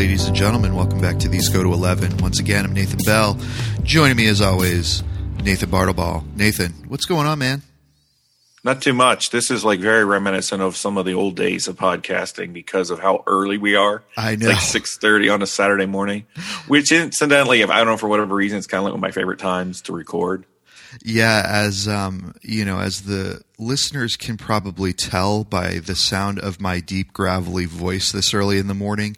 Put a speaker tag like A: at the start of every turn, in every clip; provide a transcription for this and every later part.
A: ladies and gentlemen. Welcome back to These Go to 11. Once again, I'm Nathan Bell. Joining me, as always, Nathan Bartleball. Nathan, what's going on, man?
B: Not too much. This is like very reminiscent of some of the old days of podcasting because of how early we are.
A: I know,
B: it's like six thirty on a Saturday morning, which incidentally, if I don't know for whatever reason, it's kind of like one of my favorite times to record.
A: Yeah, as um, you know, as the listeners can probably tell by the sound of my deep gravelly voice this early in the morning,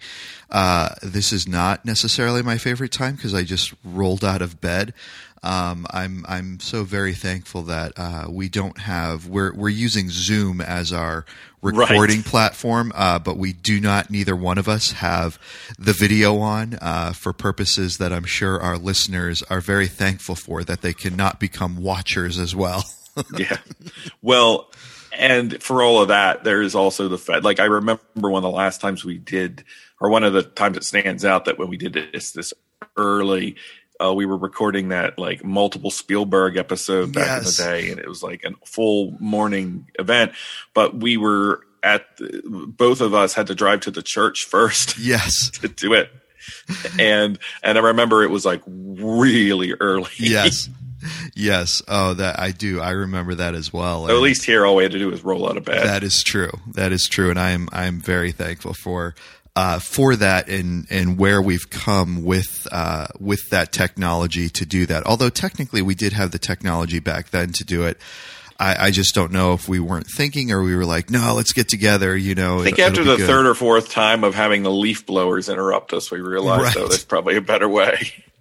A: uh, this is not necessarily my favorite time because I just rolled out of bed. Um, I'm I'm so very thankful that uh, we don't have we're we're using Zoom as our recording right. platform, uh, but we do not neither one of us have the video on uh, for purposes that I'm sure our listeners are very thankful for that they cannot become watchers as well.
B: yeah, well, and for all of that, there is also the fact. Like I remember one of the last times we did, or one of the times it stands out that when we did this this early uh, we were recording that like multiple Spielberg episode back yes. in the day, and it was like a full morning event. But we were at the, both of us had to drive to the church first.
A: Yes,
B: to do it, and and I remember it was like really early.
A: Yes. Yes. Oh, that I do. I remember that as well.
B: So at least here, all we had to do was roll out of bed.
A: That is true. That is true, and I am I am very thankful for uh, for that and and where we've come with uh, with that technology to do that. Although technically we did have the technology back then to do it. I, I just don't know if we weren't thinking or we were like, no, let's get together. You know,
B: I think after the good. third or fourth time of having the leaf blowers interrupt us, we realized right. there's probably a better way.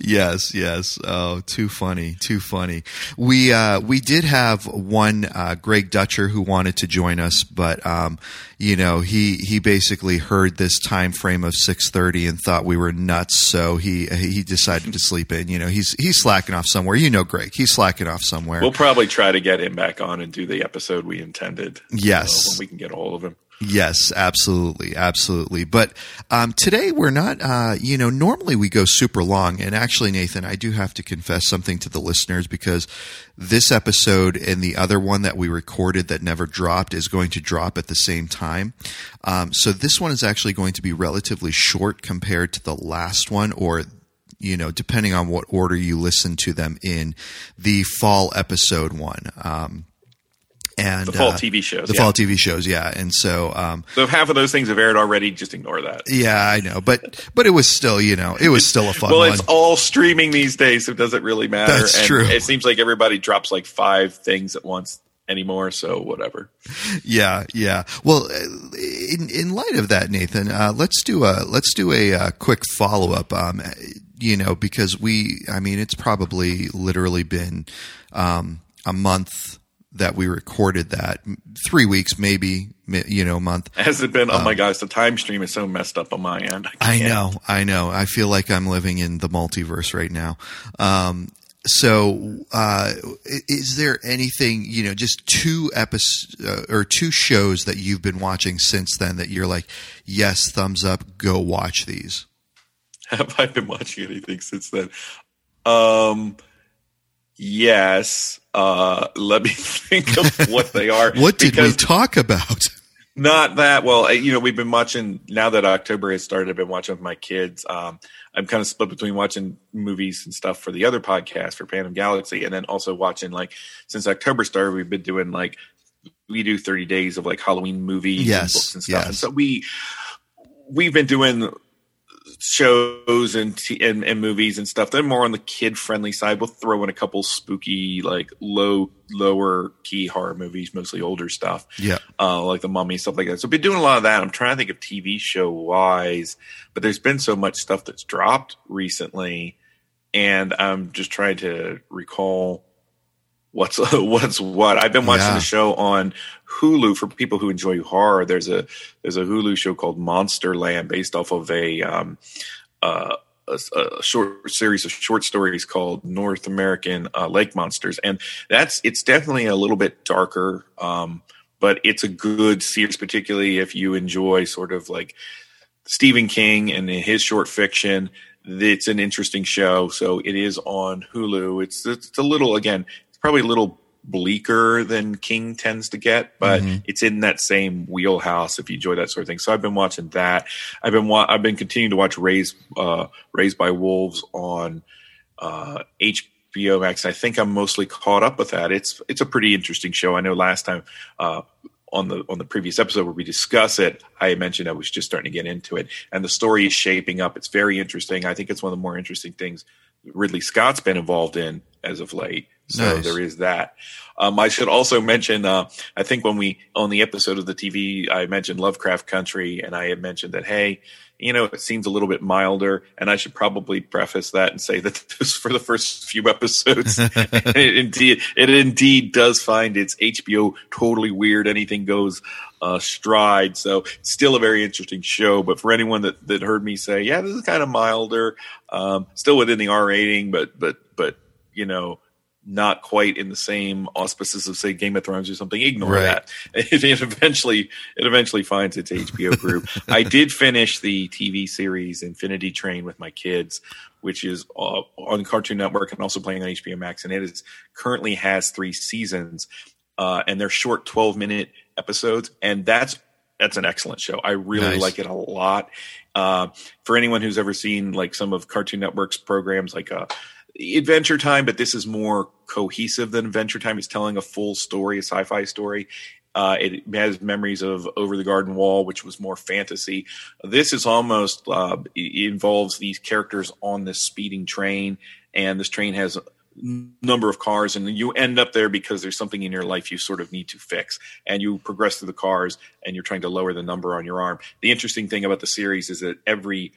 A: yes, yes. Oh, too funny, too funny. We uh, we did have one uh, Greg Dutcher who wanted to join us, but um, you know he he basically heard this time frame of six thirty and thought we were nuts, so he he decided to sleep in. You know, he's he's slacking off somewhere. You know, Greg, he's slacking off somewhere.
B: We'll probably try to get him back on and do the episode we intended.
A: Yes,
B: when we can get a hold of him.
A: Yes, absolutely, absolutely. But um, today we're not. Uh, you know, normally we go super long, and actually, Nathan, I do have to confess something to the listeners because this episode and the other one that we recorded that never dropped is going to drop at the same time. Um, so this one is actually going to be relatively short compared to the last one, or you know, depending on what order you listen to them in, the fall episode one. Um, and
B: the fall uh, TV shows,
A: the yeah. fall TV shows, yeah. And so, um,
B: so if half of those things have aired already, just ignore that.
A: Yeah, I know, but but it was still, you know, it was still a fun.
B: well,
A: one.
B: it's all streaming these days, so it doesn't really matter.
A: That's
B: and
A: true.
B: It seems like everybody drops like five things at once anymore. So whatever.
A: Yeah, yeah. Well, in in light of that, Nathan, uh, let's do a let's do a, a uh, quick follow up. Um, you know, because we, I mean, it's probably literally been um, a month that we recorded that. Three weeks maybe you know a month.
B: Has it been oh um, my gosh the time stream is so messed up on my end.
A: I, I, know i know. I feel like i'm living in the multiverse right now. Um, so uh, is there anything you know just two episodes uh, or two shows that you've been watching since then that you're like yes thumbs up go watch these?
B: Have i been watching anything since then? Um yes uh, let me think of what they are.
A: what did we talk about?
B: Not that well. You know, we've been watching now that October has started. I've been watching with my kids. Um, I'm kind of split between watching movies and stuff for the other podcast for Phantom Galaxy, and then also watching like since October started, we've been doing like we do 30 days of like Halloween movies
A: yes,
B: and books and stuff.
A: Yes.
B: And so we we've been doing shows and, t- and, and movies and stuff. They're more on the kid friendly side. We'll throw in a couple spooky, like low lower key horror movies, mostly older stuff.
A: Yeah,
B: uh, like the Mummy stuff like that. So, I've been doing a lot of that. I'm trying to think of TV show wise, but there's been so much stuff that's dropped recently, and I'm just trying to recall what's what's what. I've been watching yeah. the show on Hulu for people who enjoy horror. There's a there's a Hulu show called Monsterland based off of a um, uh, a, a, short series of short stories called North American uh, Lake Monsters, and that's it's definitely a little bit darker, um, but it's a good series, particularly if you enjoy sort of like Stephen King and his short fiction. It's an interesting show, so it is on Hulu. It's it's a little again probably a little bleaker than King tends to get, but mm-hmm. it's in that same wheelhouse if you enjoy that sort of thing. So I've been watching that. I've been wa- I've been continuing to watch Raised uh, Raised by Wolves on uh, HBO Max. I think I'm mostly caught up with that. It's it's a pretty interesting show. I know last time uh, on the on the previous episode where we discuss it, I mentioned I was just starting to get into it, and the story is shaping up. It's very interesting. I think it's one of the more interesting things Ridley Scott's been involved in as of late. So nice. there is that. Um, I should also mention, uh, I think when we on the episode of the TV, I mentioned Lovecraft Country, and I had mentioned that hey, you know, it seems a little bit milder. And I should probably preface that and say that this for the first few episodes, it indeed, it indeed does find its HBO totally weird, anything goes uh, stride. So still a very interesting show. But for anyone that, that heard me say, yeah, this is kind of milder, um, still within the R rating, but, but, but, you know, not quite in the same auspices of say Game of Thrones or something. Ignore right. that. It, it, eventually it eventually finds its HBO group. I did finish the TV series Infinity Train with my kids, which is uh, on Cartoon Network and also playing on HBO Max, and it is currently has three seasons, uh, and they're short twelve minute episodes, and that's that's an excellent show. I really nice. like it a lot. Uh, for anyone who's ever seen like some of Cartoon Network's programs, like uh, Adventure Time, but this is more cohesive than Adventure Time. It's telling a full story, a sci-fi story. Uh, it has memories of Over the Garden Wall, which was more fantasy. This is almost uh, involves these characters on this speeding train, and this train has a number of cars, and you end up there because there's something in your life you sort of need to fix, and you progress through the cars, and you're trying to lower the number on your arm. The interesting thing about the series is that every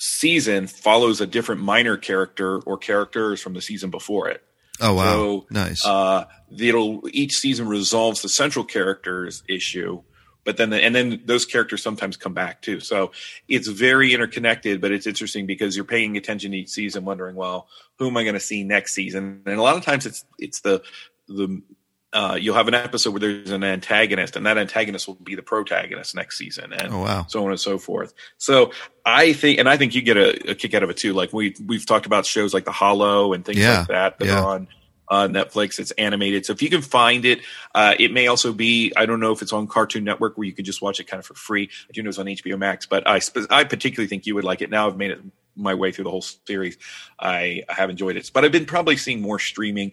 B: season follows a different minor character or characters from the season before it.
A: Oh wow! So, nice.
B: Uh, it'll each season resolves the central character's issue, but then the, and then those characters sometimes come back too. So it's very interconnected, but it's interesting because you're paying attention each season, wondering, well, who am I going to see next season? And a lot of times it's it's the the uh, you'll have an episode where there's an antagonist, and that antagonist will be the protagonist next season, and
A: oh, wow.
B: so on and so forth. So I think, and I think you get a, a, kick out of it too. Like we we've talked about shows like The Hollow and things
A: yeah.
B: like that that
A: yeah.
B: are on uh, Netflix. It's animated, so if you can find it, uh, it may also be. I don't know if it's on Cartoon Network where you can just watch it kind of for free. I do know it's on HBO Max, but I I particularly think you would like it. Now I've made it my way through the whole series. I, I have enjoyed it, but I've been probably seeing more streaming.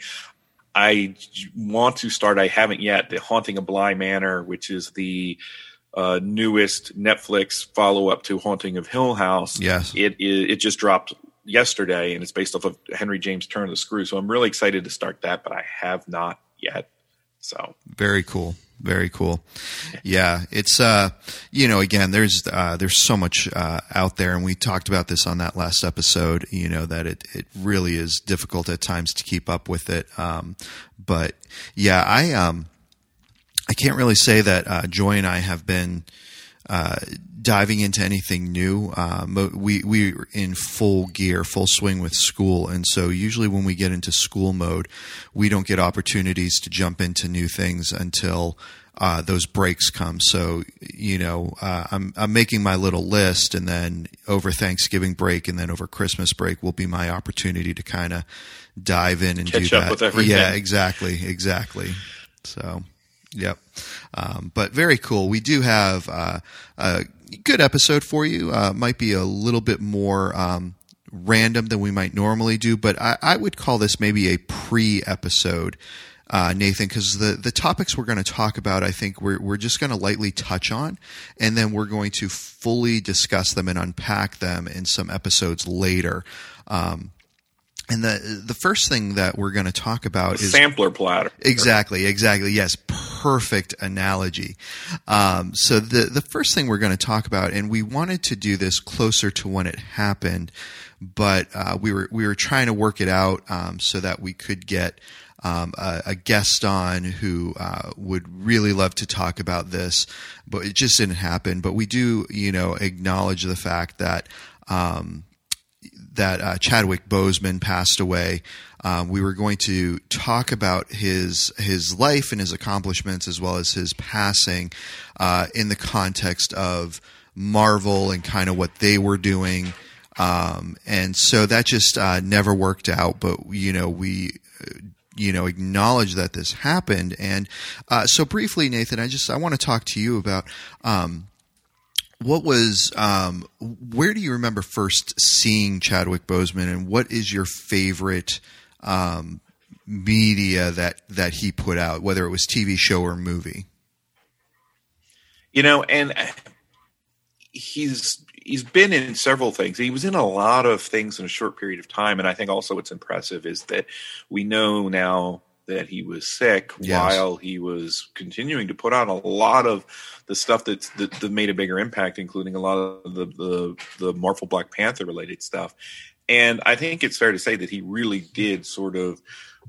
B: I want to start. I haven't yet. The Haunting of Bly Manor, which is the uh, newest Netflix follow up to Haunting of Hill House.
A: Yes,
B: it, it, it just dropped yesterday, and it's based off of Henry James' Turn of the Screw. So I'm really excited to start that, but I have not yet. So
A: very cool. Very cool. Yeah, it's uh, you know, again, there's uh, there's so much uh, out there, and we talked about this on that last episode. You know that it it really is difficult at times to keep up with it. Um, but yeah, I um, I can't really say that uh, Joy and I have been uh, diving into anything new. Um, we we are in full gear, full swing with school, and so usually when we get into school mode, we don't get opportunities to jump into new things until uh, those breaks come. So you know, uh, I'm I'm making my little list, and then over Thanksgiving break, and then over Christmas break will be my opportunity to kind of dive in and
B: Catch
A: do
B: that.
A: Yeah, exactly, exactly. So. Yep. Um, but very cool. We do have uh, a good episode for you. Uh, might be a little bit more um, random than we might normally do, but I, I would call this maybe a pre episode. Uh, Nathan, because the, the topics we're going to talk about, I think we're, we're just going to lightly touch on, and then we're going to fully discuss them and unpack them in some episodes later. Um, and the the first thing that we're going to talk about
B: the
A: is
B: sampler platter.
A: Exactly, exactly. Yes, perfect analogy. Um, so the the first thing we're going to talk about, and we wanted to do this closer to when it happened, but uh, we were we were trying to work it out um, so that we could get. Um, a, a, guest on who uh, would really love to talk about this, but it just didn't happen. But we do, you know, acknowledge the fact that um, that uh, Chadwick Boseman passed away. Um, we were going to talk about his his life and his accomplishments as well as his passing uh, in the context of Marvel and kind of what they were doing. Um, and so that just uh, never worked out. But you know, we you know acknowledge that this happened. And uh, so briefly, Nathan, I just I want to talk to you about. Um, what was um, where do you remember first seeing Chadwick Boseman, and what is your favorite um, media that that he put out, whether it was TV show or movie?
B: You know, and he's he's been in several things. He was in a lot of things in a short period of time, and I think also what's impressive is that we know now that he was sick yes. while he was continuing to put on a lot of the stuff that's, that, that made a bigger impact, including a lot of the, the, the Marvel Black Panther related stuff. And I think it's fair to say that he really did sort of,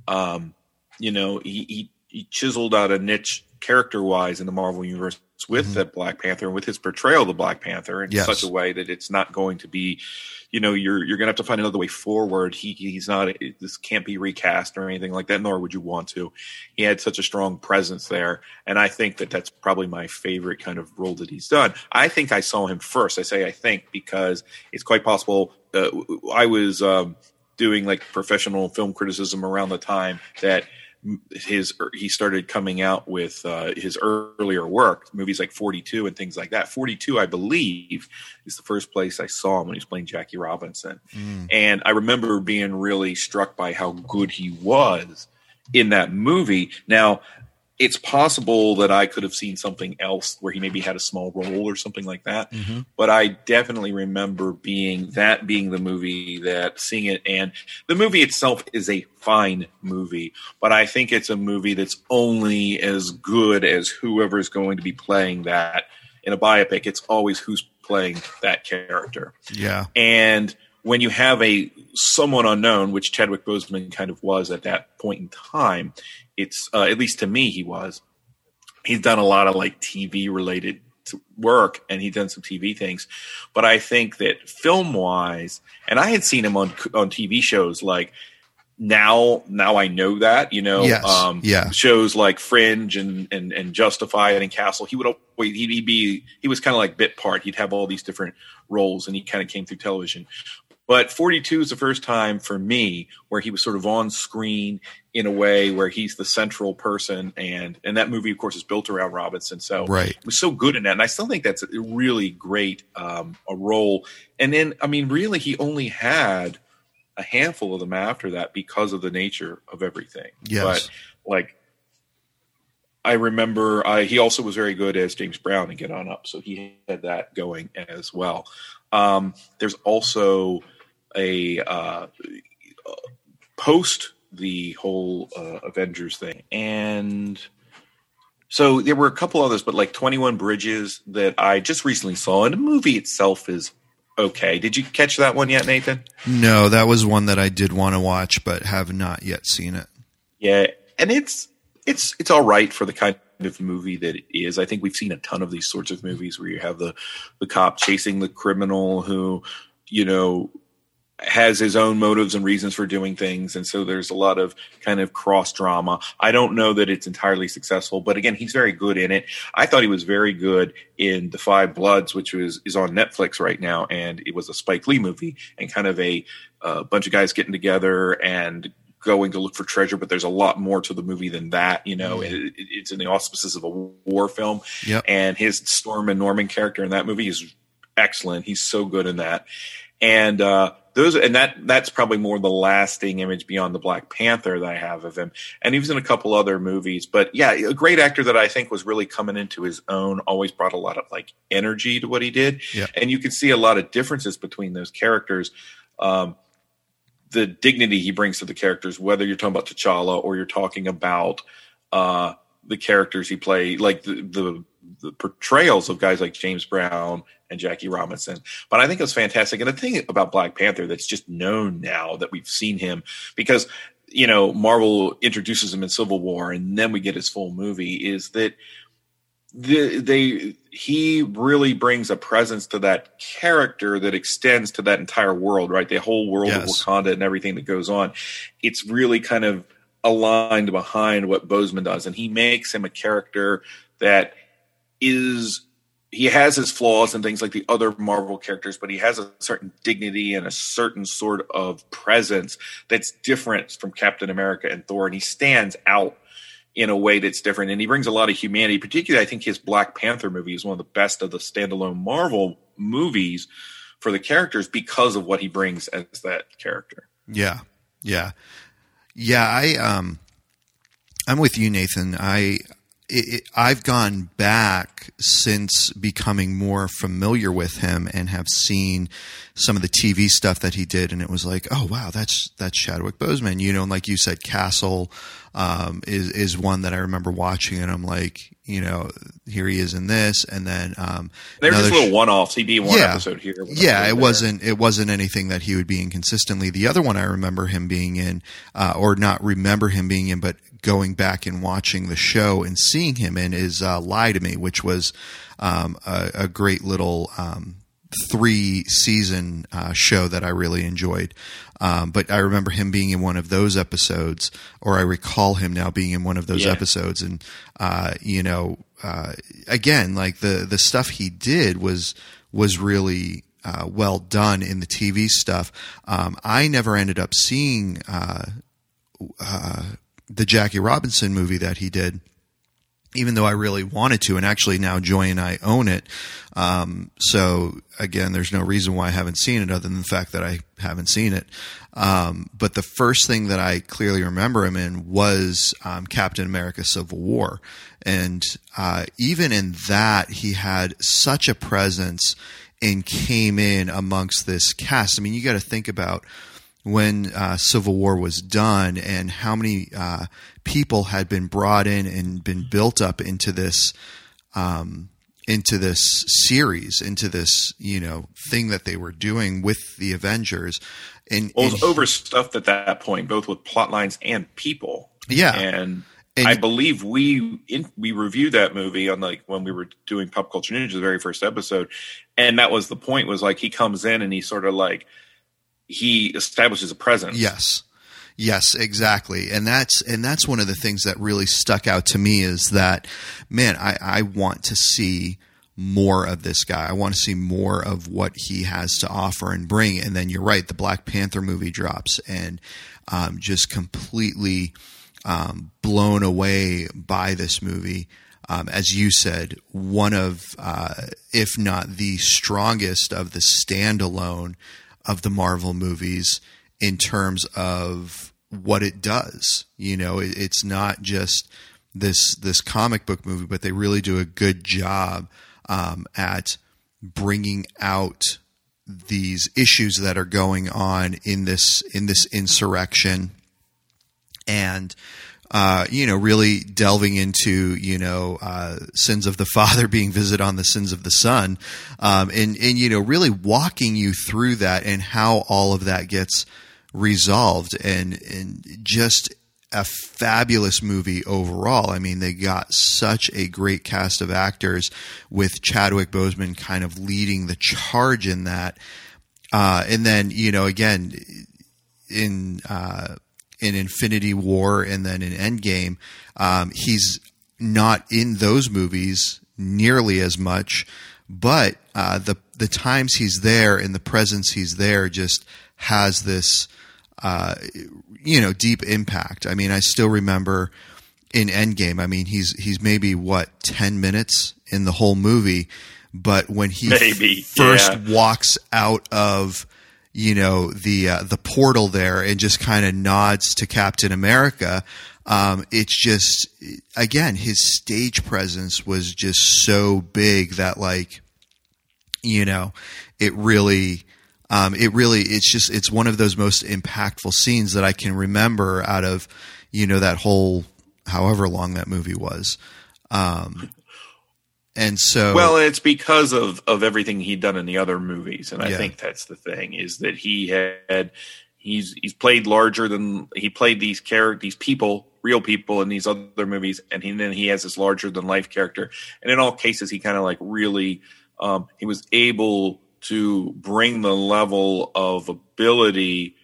B: um, you know, he, he, he chiseled out a niche character wise in the Marvel universe with mm-hmm. the Black Panther and with his portrayal of the Black Panther in yes. such a way that it's not going to be, you know, you're you're gonna have to find another way forward. He he's not this can't be recast or anything like that, nor would you want to. He had such a strong presence there, and I think that that's probably my favorite kind of role that he's done. I think I saw him first. I say I think because it's quite possible. Uh, I was um, doing like professional film criticism around the time that his he started coming out with uh, his earlier work, movies like 42 and things like that. 42, I believe, is the first place I saw him when he was playing Jackie Robinson, mm. and I remember being really struck by how good he was in that movie. Now, it's possible that I could have seen something else where he maybe had a small role or something like that. Mm-hmm. But I definitely remember being that being the movie that seeing it and the movie itself is a fine movie, but I think it's a movie that's only as good as whoever's going to be playing that in a biopic. It's always who's playing that character.
A: Yeah.
B: And when you have a someone unknown, which Chadwick Boseman kind of was at that point in time, it's uh, at least to me he was. He's done a lot of like TV related work and he's done some TV things, but I think that film wise, and I had seen him on on TV shows like now now I know that you know
A: yes.
B: um,
A: yeah
B: shows like Fringe and and and Justified and Castle he would always he'd be he was kind of like bit part he'd have all these different roles and he kind of came through television but 42 is the first time for me where he was sort of on screen in a way where he's the central person, and and that movie, of course, is built around Robinson. So
A: right.
B: it was so good in that, and I still think that's a really great um, a role. And then, I mean, really, he only had a handful of them after that because of the nature of everything.
A: Yes.
B: But like I remember I, he also was very good as James Brown and Get On Up, so he had that going as well. Um, there's also a uh, post the whole uh, Avengers thing, and so there were a couple others, but like Twenty One Bridges that I just recently saw, and the movie itself is okay. Did you catch that one yet, Nathan?
A: No, that was one that I did want to watch, but have not yet seen it.
B: Yeah, and it's it's it's all right for the kind of movie that it is. I think we've seen a ton of these sorts of movies where you have the the cop chasing the criminal who, you know, has his own motives and reasons for doing things and so there's a lot of kind of cross drama. I don't know that it's entirely successful but again he's very good in it. I thought he was very good in the five bloods which was is on netflix right now and it was a spike lee movie and kind of a uh, bunch of guys getting together and going to look for treasure but there's a lot more to the movie than that you know? Mm. it, it's in the auspices of a war film.
A: Yep.
B: and his Stormin' Norman character in that movie is excellent. He's so good in that. And uh those and that that's probably more the lasting image beyond the Black Panther that I have of him. And he was in a couple other movies, but yeah, a great actor that I think was really coming into his own. Always brought a lot of like energy to what he did,
A: yeah.
B: and you can see a lot of differences between those characters. Um, the dignity he brings to the characters, whether you're talking about T'Challa or you're talking about uh, the characters he played, like the, the the portrayals of guys like James Brown and Jackie Robinson. But I think it was fantastic. And the thing about Black Panther that's just known now that we've seen him because you know Marvel introduces him in Civil War and then we get his full movie is that the, they he really brings a presence to that character that extends to that entire world, right? The whole world yes. of Wakanda and everything that goes on. It's really kind of aligned behind what Boseman does, and he makes him a character that is he has his flaws and things like the other Marvel characters, but he has a certain dignity and a certain sort of presence that's different from Captain America and Thor, and he stands out in a way that's different. And he brings a lot of humanity. Particularly, I think his Black Panther movie is one of the best of the standalone Marvel movies for the characters because of what he brings as that character.
A: Yeah, yeah, yeah. I um, I'm with you, Nathan. I it, I've gone back since becoming more familiar with him and have seen some of the TV stuff that he did, and it was like, oh wow, that's that's Chadwick Boseman. You know, and like you said, Castle um, is is one that I remember watching, and I'm like, you know, here he is in this, and then um,
B: they're just little one offs. He'd be one yeah, episode here.
A: Yeah, it there. wasn't it wasn't anything that he would be in consistently. The other one I remember him being in, uh, or not remember him being in, but going back and watching the show and seeing him in is uh, Lie to Me, which was um, a, a, great little um, three season uh, show that I really enjoyed. Um, but I remember him being in one of those episodes, or I recall him now being in one of those yeah. episodes. And, uh, you know, uh, again, like the, the stuff he did was, was really, uh, well done in the TV stuff. Um, I never ended up seeing, uh, uh, the Jackie Robinson movie that he did even though I really wanted to, and actually now Joy and I own it. Um, so again, there's no reason why I haven't seen it other than the fact that I haven't seen it. Um, but the first thing that I clearly remember him in was um, Captain America: Civil War, and uh, even in that, he had such a presence and came in amongst this cast. I mean, you got to think about when uh, Civil War was done and how many uh, people had been brought in and been built up into this um, into this series, into this you know thing that they were doing with the Avengers, and
B: well, it was and, overstuffed at that point, both with plot lines and people.
A: Yeah,
B: and, and I believe we in, we reviewed that movie on like when we were doing Pop Culture Ninja, the very first episode, and that was the point. Was like he comes in and he sort of like he establishes a presence.
A: Yes. Yes, exactly. And that's and that's one of the things that really stuck out to me is that man, I, I want to see more of this guy. I want to see more of what he has to offer and bring. And then you're right, the Black Panther movie drops and um, just completely um, blown away by this movie. Um, as you said, one of, uh, if not the strongest of the standalone of the Marvel movies in terms of what it does. You know, it, it's not just this this comic book movie, but they really do a good job um, at bringing out these issues that are going on in this in this insurrection and uh, you know, really delving into you know uh, sins of the father being visited on the sins of the son, um, and and you know really walking you through that and how all of that gets resolved, and and just a fabulous movie overall. I mean, they got such a great cast of actors with Chadwick Boseman kind of leading the charge in that, uh, and then you know again in uh, in Infinity War and then in Endgame. Um, he's not in those movies nearly as much, but uh, the the times he's there and the presence he's there just has this uh, you know deep impact. I mean, I still remember in Endgame. I mean, he's he's maybe what ten minutes in the whole movie, but when he
B: maybe,
A: first
B: yeah.
A: walks out of you know the uh, the portal there and just kind of nods to Captain America. Um, it's just again his stage presence was just so big that like you know it really um, it really it's just it's one of those most impactful scenes that I can remember out of you know that whole however long that movie was. Um, and so,
B: well, it's because of of everything he'd done in the other movies, and I yeah. think that's the thing is that he had he's he's played larger than he played these characters, these people, real people in these other movies, and, he, and then he has this larger than life character, and in all cases, he kind of like really um, he was able to bring the level of ability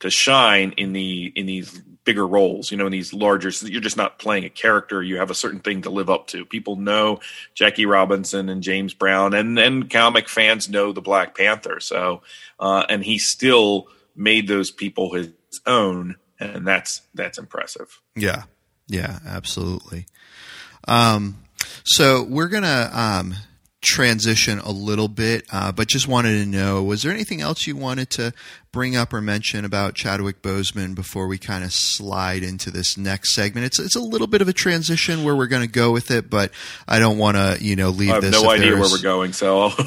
B: to shine in the in these bigger roles, you know, in these larger. You're just not playing a character. You have a certain thing to live up to. People know Jackie Robinson and James Brown, and and comic fans know the Black Panther. So, uh, and he still made those people his own, and that's that's impressive.
A: Yeah, yeah, absolutely. Um, so we're gonna um, transition a little bit, uh, but just wanted to know was there anything else you wanted to bring up or mention about Chadwick Boseman before we kind of slide into this next segment? It's it's a little bit of a transition where we're going to go with it, but I don't want to you know leave.
B: I have
A: this
B: no idea where we're going, so I'll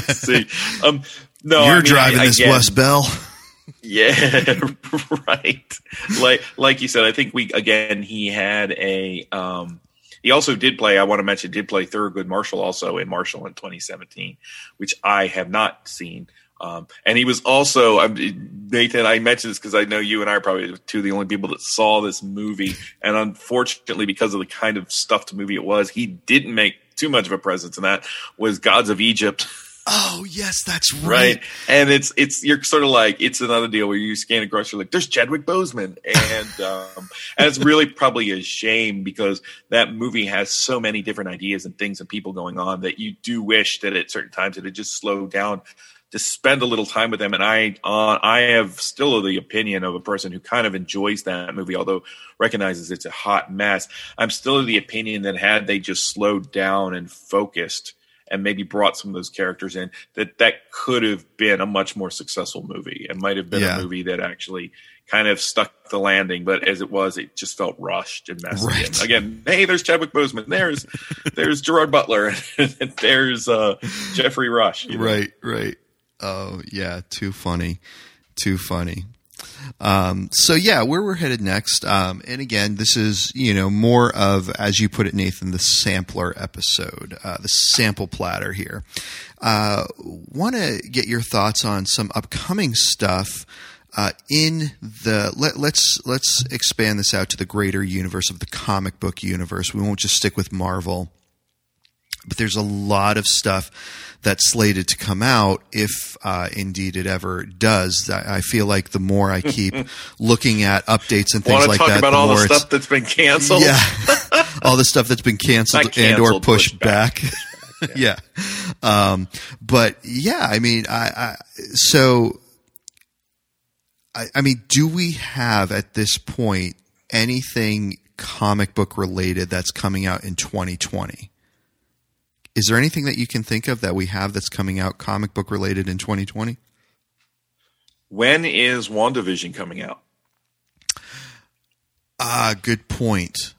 B: see. Um, no,
A: you're
B: I mean,
A: driving
B: I,
A: this, West Bell.
B: Yeah, right. Like like you said, I think we again he had a um he also did play, I want to mention, did play Thurgood Marshall also in Marshall in 2017, which I have not seen. Um, and he was also, um, Nathan, I mentioned this because I know you and I are probably two of the only people that saw this movie. And unfortunately, because of the kind of stuffed movie it was, he didn't make too much of a presence in that, was Gods of Egypt.
A: Oh yes, that's right.
B: right. And it's it's you're sort of like it's another deal where you scan across, you're like, there's Chadwick Boseman, and um, and it's really probably a shame because that movie has so many different ideas and things and people going on that you do wish that at certain times it had just slowed down to spend a little time with them. And I uh, I have still the opinion of a person who kind of enjoys that movie, although recognizes it's a hot mess. I'm still of the opinion that had they just slowed down and focused and maybe brought some of those characters in that that could have been a much more successful movie and might have been
A: Yeah.
B: a movie that actually kind of stuck the landing but as it was it just felt rushed and messy
A: Right.
B: and again hey there's chadwick boseman there's there's gerard butler and there's uh geoffrey rush you know?
A: Right, right. Oh, yeah, too funny. Too funny. Um, so yeah, where we're headed next, um, and again, this is you know more of, as you put it, Nathan, the sampler episode, uh, the sample platter here. Uh, Want to get your thoughts on some upcoming stuff uh, in the let, let's let's expand this out to the greater universe of the comic book universe. We won't just stick with Marvel but there's a lot of stuff that's slated to come out if uh, indeed it ever does. I I feel like the more I keep looking at updates and things like
B: talk
A: that,
B: about
A: the
B: all the stuff that's been canceled
A: yeah, all the stuff that's been canceled,
B: Not
A: and or
B: canceled,
A: pushed
B: pushed
A: back. yeah, um, but yeah, I mean, I, I so. I, I mean, do we have at this point anything comic book related that's coming out in 2020? Is there anything that you can think of that we have that's coming out comic book related in 2020?
B: when is wandavision coming out
A: Ah, good point.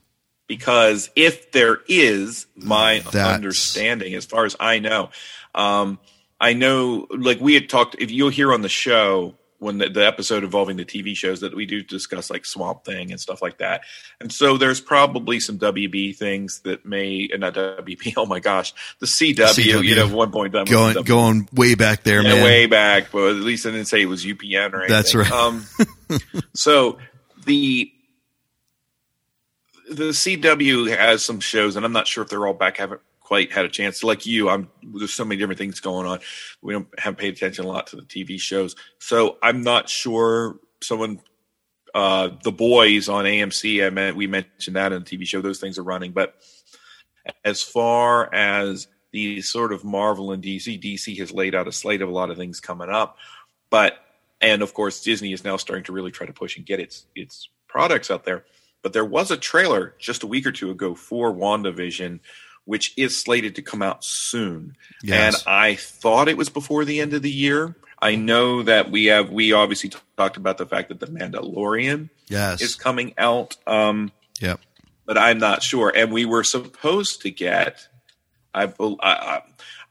B: because if there is my
A: That's-
B: understanding as far as i know um, i know like we had talked if you'll hear on the show when the, the episode involving the tv shows that we do discuss like swamp thing and stuff like that and so there's probably some wb things that may uh, not wb oh my gosh the cw,
A: CW.
B: you know at one point in time it
A: Going going way back there,
B: yeah,
A: man.
B: way back, but at least I didn't say it was UPN or anything.
A: That's right.
B: Um, so the the CW has some shows, and I'm not sure if they're all back. Haven't quite had a chance. Like you, I'm there's so many different things going on. We don't haven't paid attention a lot to the TV shows, so I'm not sure. Someone, uh, the boys on AMC. I meant we mentioned that in the TV show. Those things are running, but as far as the sort of Marvel and DC, DC has laid out a slate of a lot of things coming up, but and of course Disney is now starting to really try to push and get its its products out there. But there was a trailer just a week or two ago for WandaVision, which is slated to come out soon.
A: Yes.
B: And I thought it was before the end of the year. I know that we have we obviously t- talked about the fact that the Mandalorian
A: yes.
B: is coming out. Um,
A: yep.
B: but I'm not sure. And we were supposed to get. I, I, I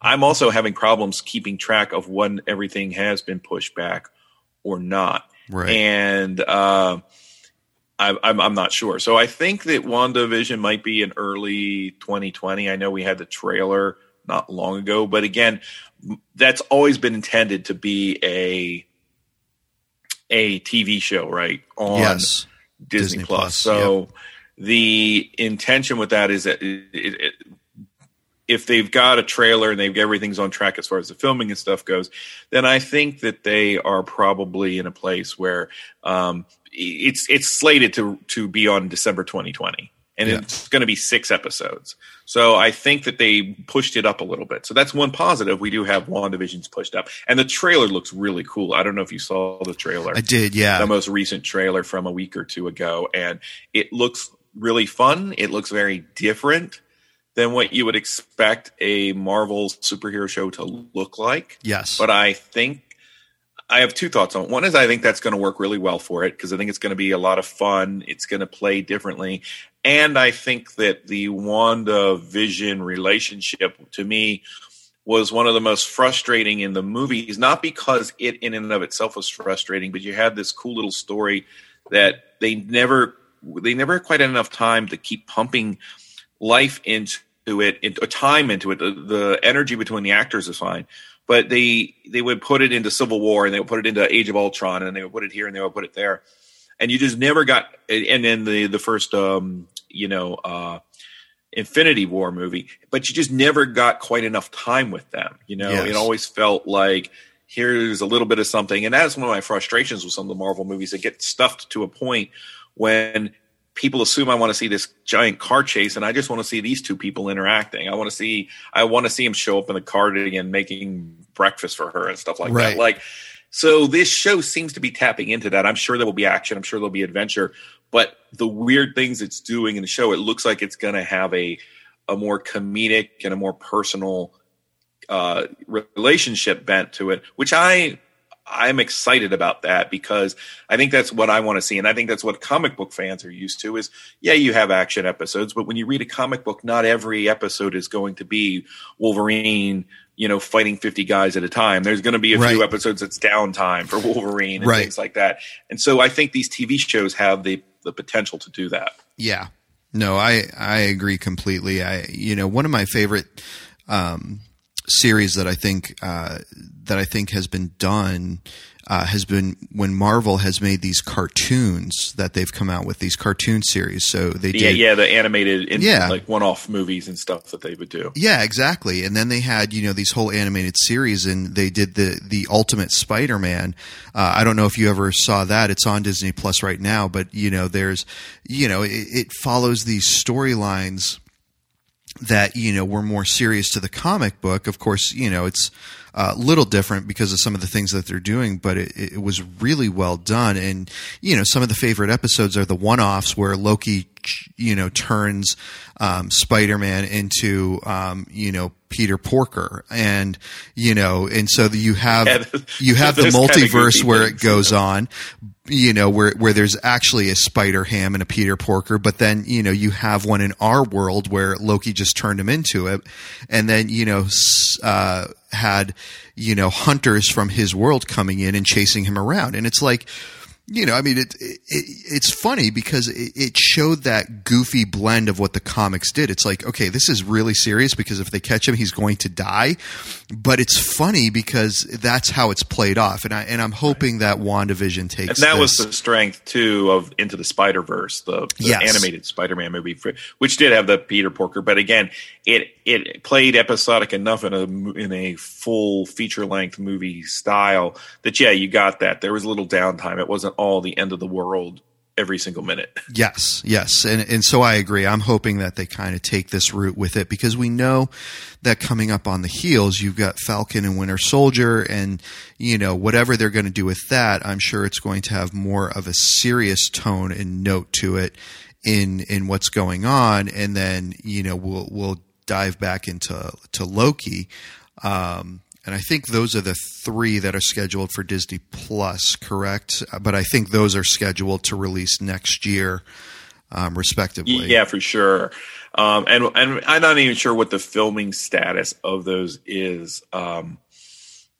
B: I'm also having problems keeping track of when everything has been pushed back or not,
A: Right.
B: and uh, I, I'm I'm not sure. So I think that WandaVision might be in early 2020. I know we had the trailer not long ago, but again, that's always been intended to be a a TV show, right? On
A: yes.
B: Disney,
A: Disney
B: Plus.
A: Plus,
B: So the intention with that is that it, it, it- if they've got a trailer and they've everything's on track as far as the filming and stuff goes, then I think that they are probably in a place where um, it's it's slated to to be on December 2020 and yeah. it's going to be six episodes. So I think that they pushed it up a little bit. So that's one positive. We do have WandaVision's pushed up, and the trailer looks really cool. I don't know if you saw the trailer.
A: I did, yeah.
B: The most recent trailer from a week or two ago, and it looks really fun. It looks very different than what you would expect a Marvel superhero show to look like.
A: Yes,
B: but I think I have two thoughts on it. One is I think that's going to work really well for it because I think it's going to be a lot of fun. It's going to play differently. And I think that the Wanda Vision relationship to me was one of the most frustrating in the movies, not because it in and of itself was frustrating, but you had this cool little story that they never they never quite had enough time to keep pumping life into it, into time into it. The, the energy between the actors is fine, but they they would put it into Civil War and they would put it into Age of Ultron and they would put it here and they would put it there, and you just never got. And then the the first um, you know, uh, Infinity War movie, but you just never got quite enough time with them. You know, yes. it always felt like here's a little bit of something, and that's one of my frustrations with some of the Marvel movies that get stuffed to a point when people assume I want to see this giant car chase, and I just want to see these two people interacting. I want to see, I want to see him show up in the cardigan making breakfast for her and stuff like right. that. Like, so this show seems to be tapping into that. I'm sure there will be action. I'm sure there'll be adventure, but the weird things it's doing in the show, it looks like it's going to have a a more comedic and a more personal uh, relationship bent to it, which I I'm excited about that because I think that's what I want to see, and I think that's what comic book fans are used to. Is yeah, you have action episodes, but when you read a comic book, not every episode is going to be Wolverine, you know, fighting fifty guys at a time. There's going to be a right. few episodes that's downtime for Wolverine and right. things like that. And so I think these TV shows have the the potential to do that.
A: Yeah. No, I I agree completely. I you know one of my favorite um, series that I think uh, that I think has been done uh, has been when Marvel has made these cartoons that they've come out with these cartoon series. So they
B: yeah did, yeah the animated in, yeah like one off movies and stuff that they would do.
A: Yeah, exactly. And then they had you know these whole animated series, and they did the the Ultimate Spider Man. Uh, I don't know if you ever saw that. It's on Disney Plus right now, but you know there's you know it, it follows these storylines that you know were more serious to the comic book. Of course, you know it's a little different because of some of the things that they're doing, but it, it was really well done. And you know, some of the favorite episodes are the one-offs where Loki, you know, turns um, Spider-Man into um, you know Peter Porker, and you know, and so you have yeah, you have the multiverse where it goes on, you know, where where there's actually a Spider Ham and a Peter Porker, but then you know you have one in our world where Loki just turned him into it, and then you know uh, had you know hunters from his world coming in and chasing him around, and it's like you know, I mean, it, it it's funny because it, it, showed that goofy blend of what the comics did. It's like, okay, this is really serious because if they catch him, he's going to die. But it's funny because that's how it's played off, and I and I'm hoping that WandaVision takes.
B: And that
A: this.
B: was the strength too of Into the Spider Verse, the, the yes. animated Spider-Man movie, which did have the Peter Porker. But again, it it played episodic enough in a in a full feature length movie style that yeah, you got that. There was a little downtime. It wasn't all the end of the world every single minute.
A: Yes, yes. And and so I agree. I'm hoping that they kind of take this route with it because we know that coming up on the heels, you've got Falcon and Winter Soldier and you know, whatever they're going to do with that, I'm sure it's going to have more of a serious tone and note to it in in what's going on and then, you know, we'll we'll dive back into to Loki. Um, and I think those are the three that are scheduled for Disney Plus, correct? But I think those are scheduled to release next year, um, respectively.
B: Yeah, for sure. Um, and and I'm not even sure what the filming status of those is. Um,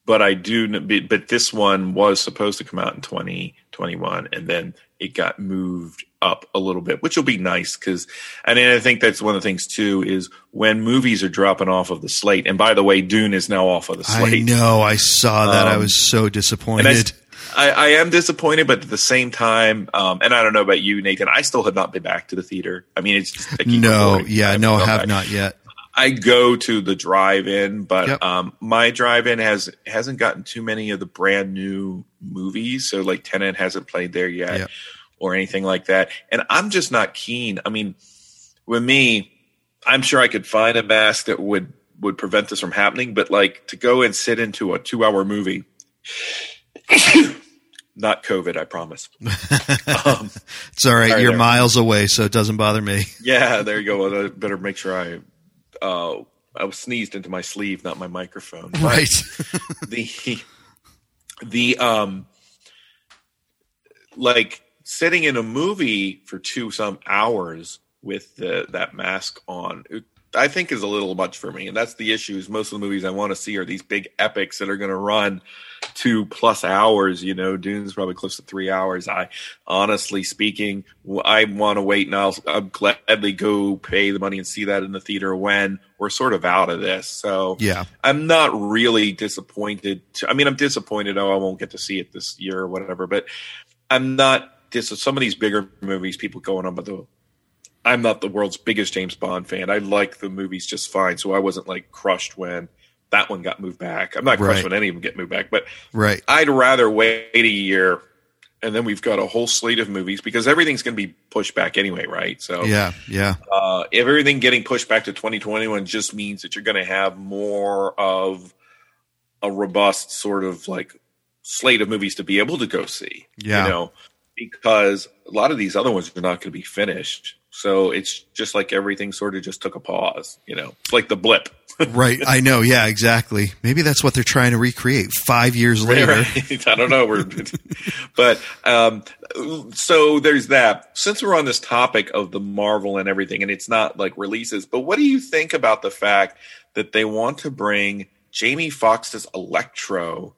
B: but I do. But this one was supposed to come out in 2021, and then it got moved up a little bit, which will be nice because, and I think that's one of the things too is when movies are dropping off of the slate. And by the way, Dune is now off of the slate.
A: I know, I saw that. Um, I was so disappointed.
B: I, I, am disappointed, but at the same time, um, and I don't know about you, Nathan. I still have not been back to the theater. I mean, it's just,
A: no, yeah, no, I have back. not yet.
B: I go to the drive-in, but
A: Yep.
B: um, my drive-in has hasn't gotten too many of the brand new movies. So like Tenet hasn't played there yet,
A: Yep.
B: or anything like that. And I'm just not keen. I mean, with me, I'm sure I could find a mask that would would prevent this from happening. But like to go and sit into a two-hour movie, not COVID, I promise. um,
A: It's all right.
B: Sorry
A: You're miles away, so it doesn't bother me.
B: Yeah, there you go. Well, I better make sure I uh, I was sneezed into my sleeve, not my microphone.
A: Right.
B: The the um like sitting in a movie for two some hours with the that mask on. it- I think is a little much for me, and that's the issue. Is most of the movies I want to see are these big epics that are going to run two plus hours. You know, Dune's probably close to three hours. I honestly speaking, I want to wait, and I'll, I'll gladly go pay the money and see that in the theater when we're sort of out of this. So
A: yeah.
B: I'm not really disappointed. To, I mean, I'm disappointed. Oh, I won't get to see it this year or whatever. But I'm not. Dis- some of these bigger movies, people going on, but the I'm not the world's biggest James Bond fan. I like the movies just fine, so I wasn't like crushed when that one got moved back. I'm not crushed
A: Right.
B: when any of them get moved back, but
A: Right.
B: I'd rather wait a year and then we've got a whole slate of movies because everything's going to be pushed back anyway, right? So
A: Yeah. Yeah.
B: uh, if everything getting pushed back to 2021 just means that you're going to have more of a robust sort of like slate of movies to be able to go see.
A: Yeah.
B: You know, because a lot of these other ones are not going to be finished. So it's just like everything sort of just took a pause, you know, it's like the blip.
A: Right. I know. Yeah. Exactly. Maybe that's what they're trying to recreate five years later.
B: Right. I don't know. We're, but um, so there's that. Since we're on this topic of the Marvel and everything, and it's not like releases, but what do you think about the fact that they want to bring Jamie Foxx's Electro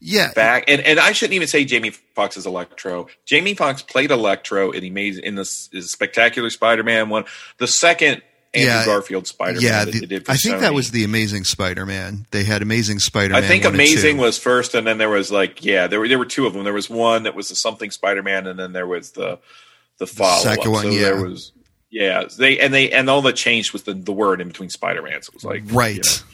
A: Yeah.
B: back? And and I shouldn't even say Jamie Foxx's Electro. Jamie Foxx played Electro, and he made in this is Spectacular Spider-Man one, the second Andrew
A: Yeah.
B: Garfield Spider-Man
A: Yeah.
B: that
A: the-
B: they did for
A: I think that was the Amazing Spider-Man. They had Amazing Spider-Man.
B: I think Amazing was first, and then there was like yeah, there were there were two of them. There was one that was the something Spider Man, and then there was the the follow
A: second one,
B: So
A: yeah.
B: there was yeah, they and they and all that changed was the the word in between Spider Man. So it was like
A: right.
B: you know.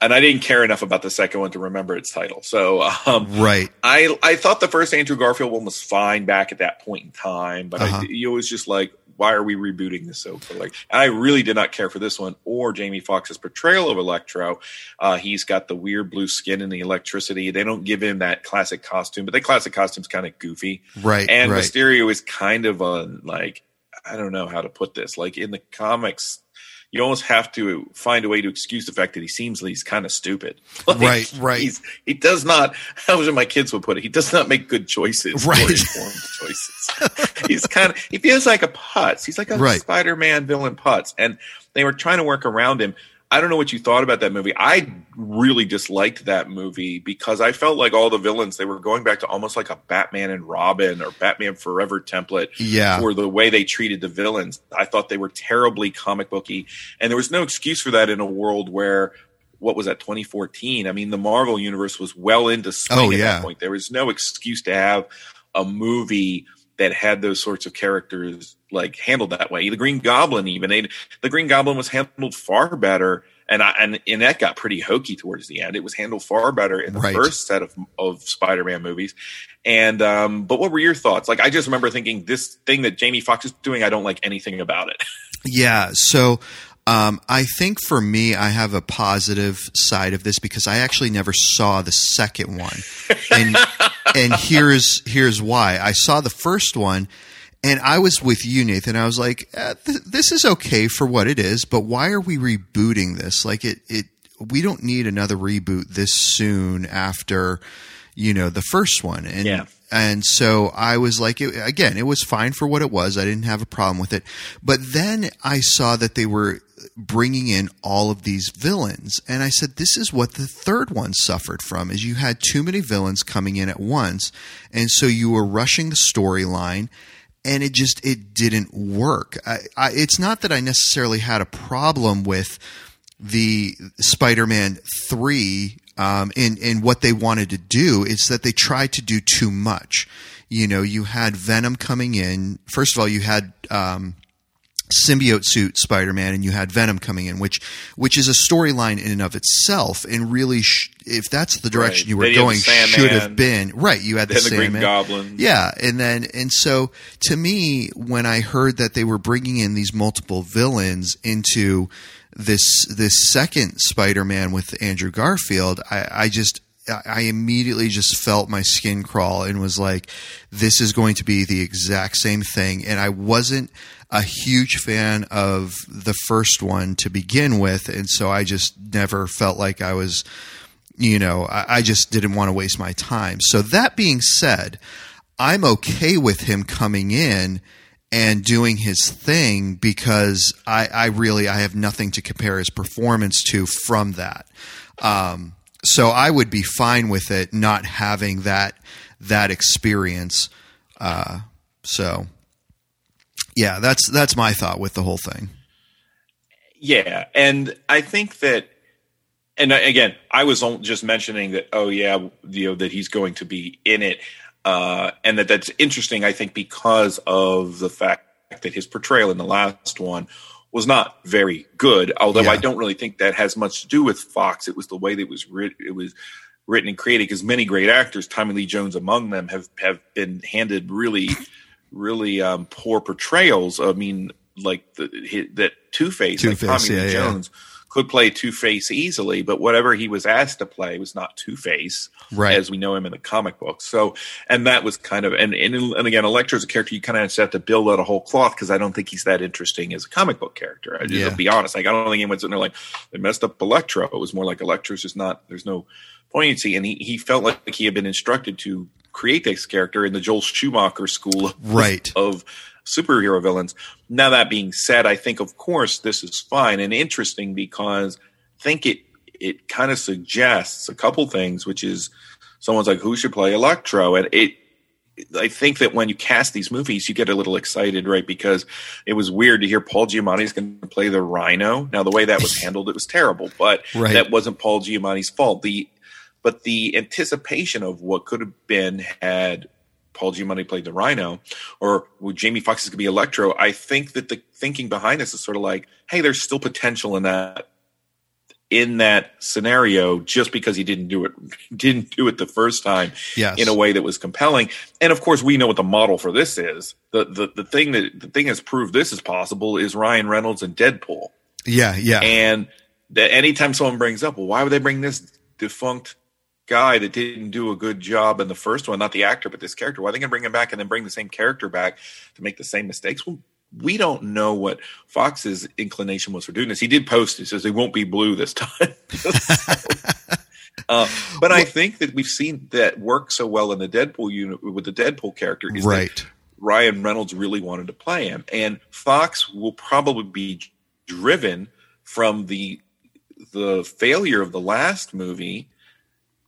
B: And I didn't care enough about the second one to remember its title. So um,
A: Right.
B: I I thought the first Andrew Garfield one was fine back at that point in time, but
A: Uh-huh.
B: I, it was just like, why are we rebooting this so like? I really did not care for this one or Jamie Foxx's portrayal of Electro. Uh, he's got the weird blue skin and the electricity. They don't give him that classic costume, but the classic costume's kind of goofy.
A: Right.
B: And
A: right.
B: Mysterio is kind of a like I don't know how to put this. Like in the comics, you almost have to find a way to excuse the fact that he seems like he's kind of stupid. Like,
A: Right, right.
B: He's, he does not. How my kids would put it? He does not make good choices.
A: Right.
B: informed choices. he's kind of. He feels like a putz. He's like a
A: Right.
B: Spider-Man villain putz, and they were trying to work around him. I don't know what you thought about that movie. I really disliked that movie because I felt like all the villains they were going back to almost like a Batman and Robin or Batman Forever template
A: Yeah.
B: for the way they treated the villains. I thought they were terribly comic booky, and there was no excuse for that in a world where what was that 2014? I mean, the Marvel universe was well into swing
A: Oh,
B: at that point. There was no excuse to have a movie that had those sorts of characters like handled that way. The Green Goblin, even they, the Green Goblin was handled far better, and I, and and that got pretty hokey towards the end. It was handled far better in the
A: Right.
B: first set of of Spider-Man movies. And um, but what were your thoughts? Like, I just remember thinking this thing that Jamie Foxx is doing, I don't like anything about it.
A: Yeah. So um, I think for me, I have a positive side of this because I actually never saw the second one, and and here's here's why. I saw the first one. And I was with you, Nathan. I was like, eh, th- "This is okay for what it is, but why are we rebooting this? Like, it, it, we don't need another reboot this soon after, you know, the first one." And
B: Yeah.
A: and so I was like, it, again, it was fine for what it was. I didn't have a problem with it. But then I saw that they were bringing in all of these villains. And I said, this is what the third one suffered from is you had too many villains coming in at once. And so you were rushing the storyline and it just, it didn't work. I, I, it's not that I necessarily had a problem with the Spider-Man three um, in in what they wanted to do. It's that they tried to do too much. You know, you had Venom coming in. First of all, you had um, symbiote suit Spider-Man and you had Venom coming in which which is a storyline in and of itself and really sh- if that's the direction
B: Right.
A: you were
B: Then you have
A: going should have been right you had the
B: the Green Goblin.
A: yeah and then and so to me when I heard that they were bringing in these multiple villains into this this second Spider-Man with Andrew Garfield I, I just I immediately just felt my skin crawl and was like, this is going to be the exact same thing. And I wasn't a huge fan of the first one to begin with. And so I just never felt like I was, you know, I, I just didn't want to waste my time. So that being said, I'm okay with him coming in and doing his thing because I, I really I have nothing to compare his performance to from that. Um, so I would be fine with it not having that that experience. Uh, so yeah, that's that's my thought with the whole thing.
B: Yeah, and I think that, and again, I was just mentioning that. Oh yeah, you know that he's going to be in it, uh, and that that's interesting. I think because of the fact that his portrayal in the last one was not very good. Although
A: Yeah.
B: I don't really think that has much to do with Foxx. It was the way that it was writ- it was written and created. Because many great actors, Tommy Lee Jones among them, have have been handed really, really um, poor portrayals. I mean, like the, that Two Face, like Tommy
A: yeah,
B: Lee
A: yeah.
B: Jones could play Two Face easily, but whatever he was asked to play was not Two Face
A: Right.
B: as we know him in the comic books. So, and that was kind of, and and, and again, Electro's a character you kind of have to build out a whole cloth because I don't think he's that interesting as a comic book character. I just
A: Yeah.
B: be honest, like I don't think anyone's sitting there like they messed up Electro. It was more like Electro's just not. There's no poignancy, and he he felt like he had been instructed to create this character in the Joel Schumacher school of,
A: Right.
B: of superhero villains. Now that being said, I think of course this is fine and interesting because I think it it kind of suggests a couple things, which is someone's like who should play Electro, and it. I think that when you cast these movies, you get a little excited, right? Because it was weird to hear Paul Giamatti's going to play the Rhino. Now, the way that was handled, it was terrible, but
A: Right.
B: that wasn't Paul Giamatti's fault. The but the anticipation of what could have been had Paul Giamatti played the Rhino, or would Jamie Foxx is going to be Electro. I think that the thinking behind this is sort of like, hey, there's still potential in that in that scenario just because he didn't do it didn't do it the first time
A: Yes.
B: in a way that was compelling and of course we know what the model for this is the the, the thing that the thing that's proved this is possible is Ryan Reynolds and Deadpool
A: Yeah, yeah.
B: and that anytime someone brings up, well, why would they bring this defunct guy that didn't do a good job in the first one, not the actor, but this character? Why are they going to bring him back and then bring the same character back to make the same mistakes? Well, we don't know what Foxx's inclination was for doing this. He did post, he says they won't be blue this time. uh, but I think that we've seen that work so well in the Deadpool unit with the Deadpool character. Is that
A: right.
B: Ryan Reynolds really wanted to play him. And Fox will probably be driven from the the failure of the last movie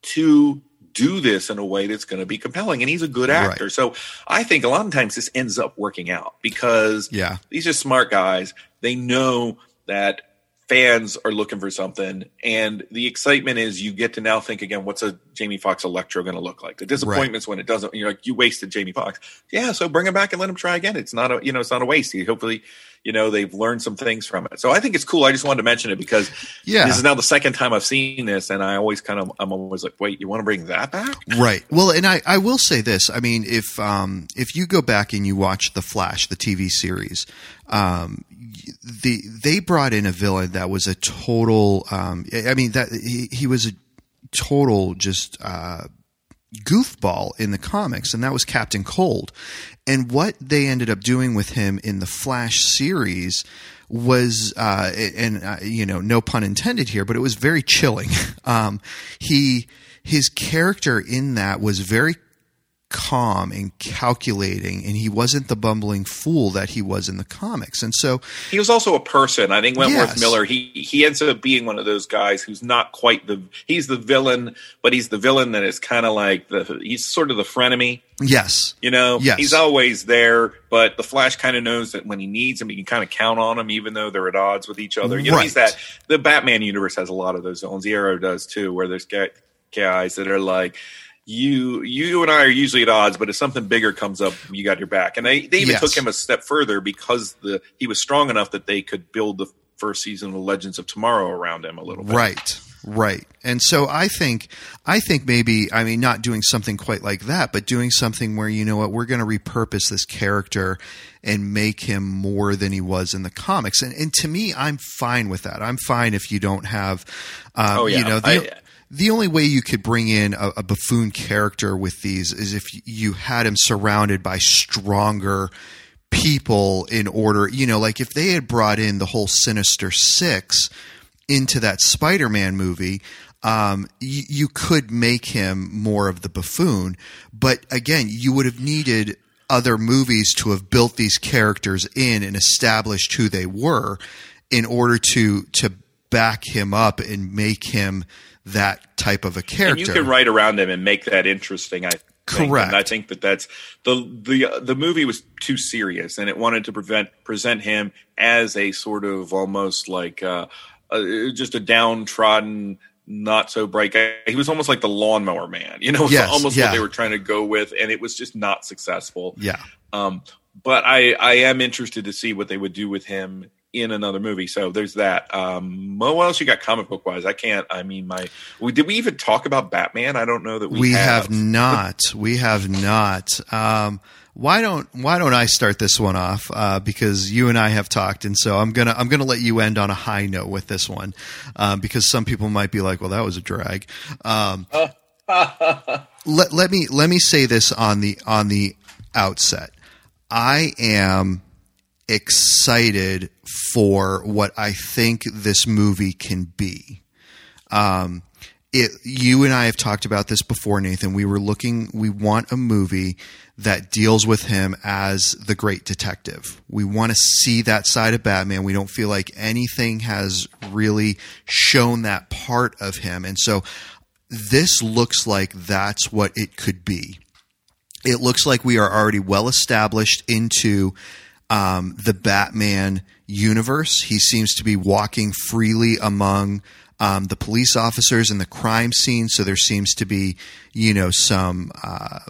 B: to do this in a way that's going to be compelling. And he's a good actor.
A: Right.
B: So I think a lot of times this ends up working out because
A: Yeah.
B: these are smart guys. They know that fans are looking for something, and the excitement is you get to now think again, what's a Jamie Foxx Electro going to look like? The disappointment's when it doesn't. You're like, you wasted Jamie Foxx Yeah, so bring him back and let him try again. It's not a you know, it's not a waste. He, hopefully, you know, they've learned some things from it. So I think it's cool. I just wanted to mention it because
A: Yeah.
B: this is now the second time I've seen this, and I always kind of I'm always like, wait, you want to bring that back?
A: Right. Well, and I, I will say this. I mean, if um, if you go back and you watch The Flash, the TV series, um, the they brought in a villain that was a total. Um, I mean, that he, he was a total just uh, goofball in the comics, and that was Captain Cold. And what they ended up doing with him in the Flash series was, uh, and uh, you know, no pun intended here, but it was very chilling. Um, he his character in that was very calm and calculating, and he wasn't the bumbling fool that he was in the comics. And so,
B: He was also a person. I think Wentworth
A: Yes.
B: Miller. He he ends up being one of those guys who's not quite the. He's the villain, but he's the villain that is kind of like the. He's sort of the frenemy.
A: yes,
B: You know,
A: Yes.
B: he's always there, but the Flash kind of knows that when he needs him, he can kind of count on him, even though they're at odds with each other. You know, he's that. The Batman universe has a lot of those zones. The Arrow does too, where there's guys that are like, you you and I are usually at odds, but if something bigger comes up, you got your back. And they, they even
A: Yes.
B: took him a step further because the he was strong enough that they could build the first season of Legends of Tomorrow around him a little bit.
A: Right, right. And so I think, I think maybe, I mean, not doing something quite like that, but doing something where you know what, we're going to repurpose this character and make him more than he was in the comics. And and to me, I'm fine with that. I'm fine if you don't have, um,
B: Oh, yeah.
A: you know, the,
B: I-
A: the only way you could bring in a, a buffoon character with these is if you had him surrounded by stronger people in order, you know, like if they had brought in the whole Sinister Six into that Spider-Man movie, um, you, you could make him more of the buffoon. But again, you would have needed other movies to have built these characters in and established who they were in order to to back him up and make him that type of a character.
B: And you can write around him and make that interesting. I think.
A: Correct.
B: And I think that that's the the the movie was too serious, and it wanted to prevent present him as a sort of almost like uh, uh, just a downtrodden, not so bright guy. He was almost like the lawnmower man, you know,
A: Yes,
B: almost
A: yeah.
B: what they were trying to go with, and it was just not successful.
A: yeah.
B: Um, but I, I am interested to see what they would do with him in another movie. So there's that. Um, what else you got comic book wise? I can't. I mean, my we, did we even talk about Batman? I don't know that we,
A: we have not we have not um, why don't why don't I start this one off uh, because you and I have talked and so I'm gonna I'm gonna let you end on a high note with this one um, because some people might be like well that was a drag um, let, let me let me say this on the on the outset I am excited for what I think this movie can be Um, it, you and I have talked about this before, Nathan. We were looking, we want a movie that deals with him as the great detective. We want to see that side of Batman. We don't feel like anything has really shown that part of him. And so this looks like that's what it could be. It looks like we are already well established into um, the Batman universe. He seems to be walking freely among um, the police officers and the crime scene. So there seems to be, you know, some uh,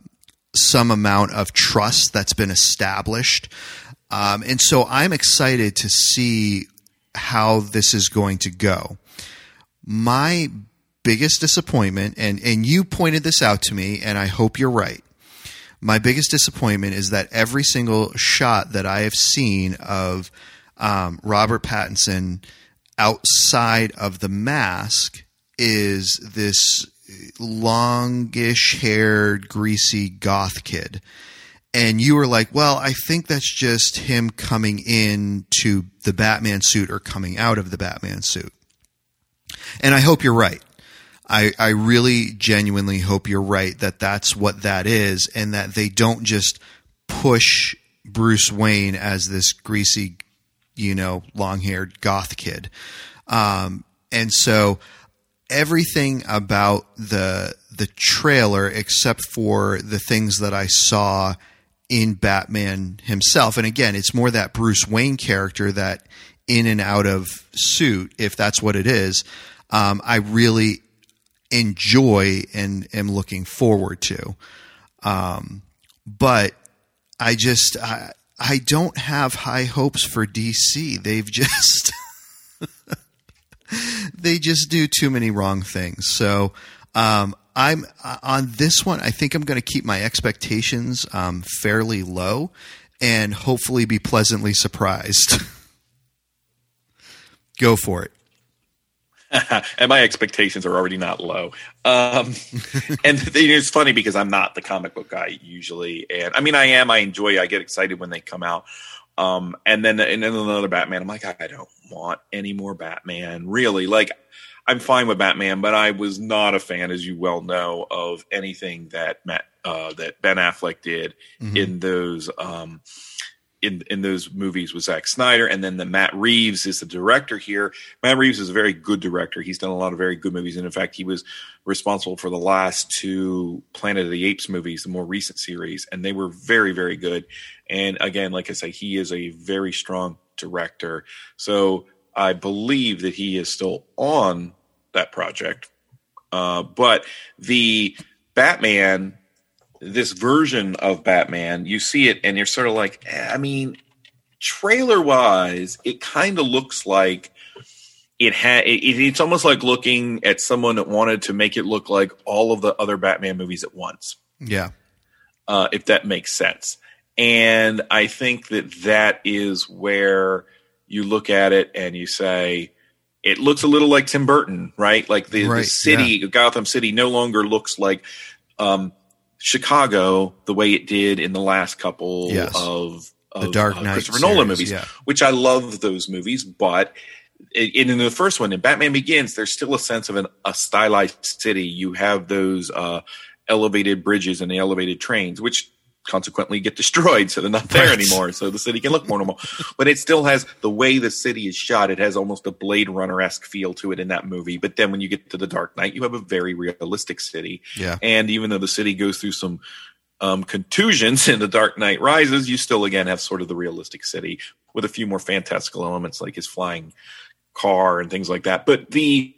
A: some amount of trust that's been established. Um, and so I'm excited to see how this is going to go. My biggest disappointment, and, and you pointed this out to me, and I hope you're right. My biggest disappointment is that every single shot that I have seen of um, Robert Pattinson outside of the mask is this longish haired, greasy goth kid. And you were like, well, I think that's just him coming in to the Batman suit or coming out of the Batman suit. And I hope you're right. I, I really genuinely hope you're right that that's what that is and that they don't just push Bruce Wayne as this greasy, you know, long haired goth kid. Um, and so everything about the the trailer except for the things that I saw in Batman himself and again it's more that Bruce Wayne character that in and out of suit if that's what it is um, I really enjoy and am looking forward to um, but I just I, I don't have high hopes for DC they've just they just do too many wrong things. So um, I'm on this one. I think I'm going to keep my expectations um, fairly low and hopefully be pleasantly surprised. Go for it.
B: and my expectations are already not low. Um, and it's funny because I'm not the comic book guy usually, and I mean I am. I enjoy. I get excited when they come out. Um, and then and then another Batman. I'm like I don't want any more Batman. Really, like I'm fine with Batman, but I was not a fan, as you well know, of anything that Matt uh, that Ben Affleck did in those. Um, in in those movies with Zack Snyder, and then the Matt Reeves is the director here. Matt Reeves is a very good director. He's done a lot of very good movies, and in fact, he was responsible for the last two Planet of the Apes movies, the more recent series, and they were very very good. And again, like I say, he is a very strong director. So I believe that he is still on that project. Uh, but the Batman, this version of Batman, you see it and you're sort of like, eh, I mean, trailer wise, it kind of looks like it had. It, it's almost like looking at someone that wanted to make it look like all of the other Batman movies at once.
A: Yeah,
B: uh, if that makes sense. And I think that that is where you look at it and you say, it looks a little like Tim Burton, right? Like the, right, the city, yeah. Gotham City, no longer looks like um, Chicago the way it did in the last couple yes. of, of,
A: the Dark Knight
B: Christopher series, Nolan movies, yeah. which I love those movies. But in, in, the first one, in Batman Begins, there's still a sense of an, a stylized city. You have those uh, elevated bridges and the elevated trains, which consequently get destroyed so they're not there right. anymore so the city can look more normal. But it still has the way the city is shot it has almost a blade runner-esque feel to it in that movie. But then when you get to the dark knight you have a very realistic city.
A: Yeah.
B: And even though the city goes through some um, contusions in the dark knight rises you still again have sort of the realistic city with a few more fantastical elements like his flying car and things like that. But the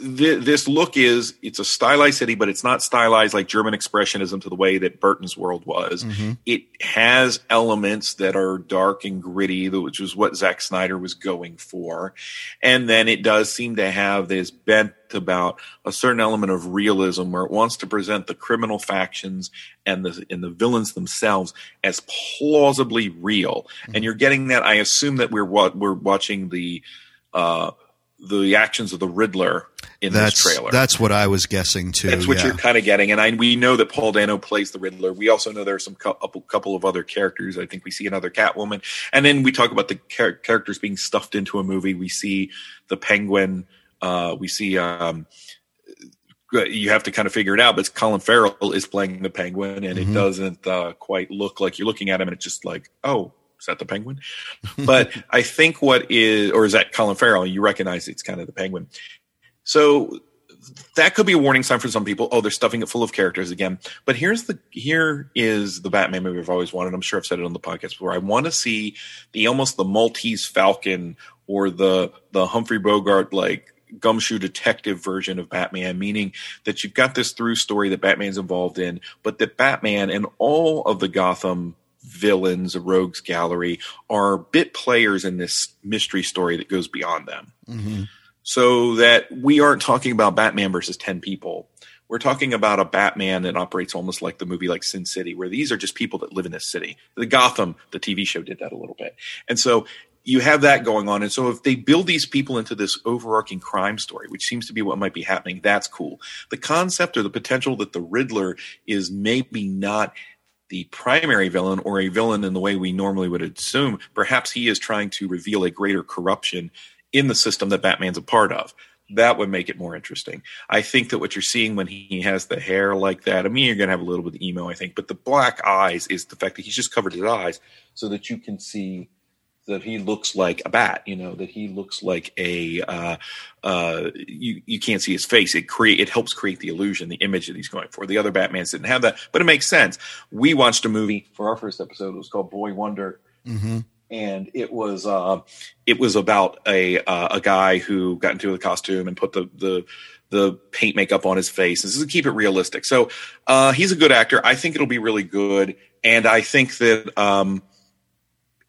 B: th- this look is it's a stylized city, but it's not stylized like German expressionism to the way that Burton's world was. Mm-hmm. It has elements that are dark and gritty, which is what Zack Snyder was going for, and then it does seem to have this bent about a certain element of realism where it wants to present the criminal factions and the and the villains themselves as plausibly real. Mm-hmm. And you're getting that. I assume that we're what we're watching the. Uh, the actions of the Riddler in
A: that's,
B: this trailer.
A: That's what I was guessing too.
B: That's what yeah. you're kind of getting, and I, we know that Paul Dano plays the Riddler. We also know there are some couple, couple of other characters. I think we see another Catwoman, and then we talk about the char- characters being stuffed into a movie. We see the Penguin. Uh, we see. Um, you have to kind of figure it out, but Colin Farrell is playing the Penguin, and mm-hmm. it doesn't uh, quite look like you're looking at him, and it's just like, oh, is that the penguin? but I think what is, or is that Colin Farrell? You recognize it's kind of the penguin. So that could be a warning sign for some people. Oh, they're stuffing it full of characters again. But here's the here is the Batman movie I've always wanted. I'm sure I've said it on the podcast before. I want to see the almost the Maltese Falcon or the the Humphrey Bogart like gumshoe detective version of Batman, meaning that you've got this through story that Batman's involved in, but that Batman and all of the Gotham villains, a rogues gallery, are bit players in this mystery story that goes beyond them. Mm-hmm. So that we aren't talking about Batman versus 10 people. We're talking about a Batman that operates almost like the movie like Sin City, where these are just people that live in this city. The Gotham, the TV show did that a little bit. And so you have that going on. And so if they build these people into this overarching crime story, which seems to be what might be happening, that's cool. The concept or the potential that the Riddler is maybe not the primary villain or a villain in the way we normally would assume. Perhaps he is trying to reveal a greater corruption in the system that Batman's a part of. That would make it more interesting. I think that what you're seeing when he has the hair like that, I mean, you're going to have a little bit of emo, I think, but the black eyes is the fact that he's just covered his eyes so that you can see that he looks like a bat, you know, that he looks like a uh, uh, you you can't see his face. It create it helps create the illusion, the image that he's going for. The other Batmans didn't have that, but it makes sense. We watched a movie for our first episode. It was called Boy Wonder. Mm-hmm. And it was uh, it was about a uh, a guy who got into the costume and put the the the paint makeup on his face. This is to keep it realistic. So uh, he's a good actor. I think it'll be really good, and I think that um,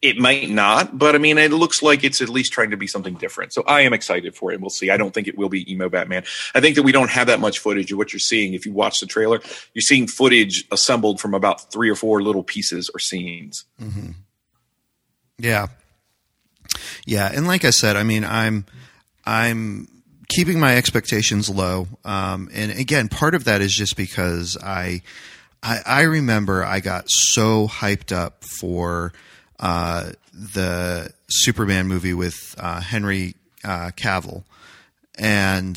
B: it might not, but I mean, it looks like it's at least trying to be something different. So I am excited for it. We'll see. I don't think it will be emo Batman. I think that we don't have that much footage of what you're seeing. If you watch the trailer, you're seeing footage assembled from about three or four little pieces or scenes.
A: Mm-hmm. Yeah, yeah, and like I said, I mean, I'm I'm keeping my expectations low. Um, and again, part of that is just because I, I I remember I got so hyped up for uh, the Superman movie with uh, Henry uh, Cavill, and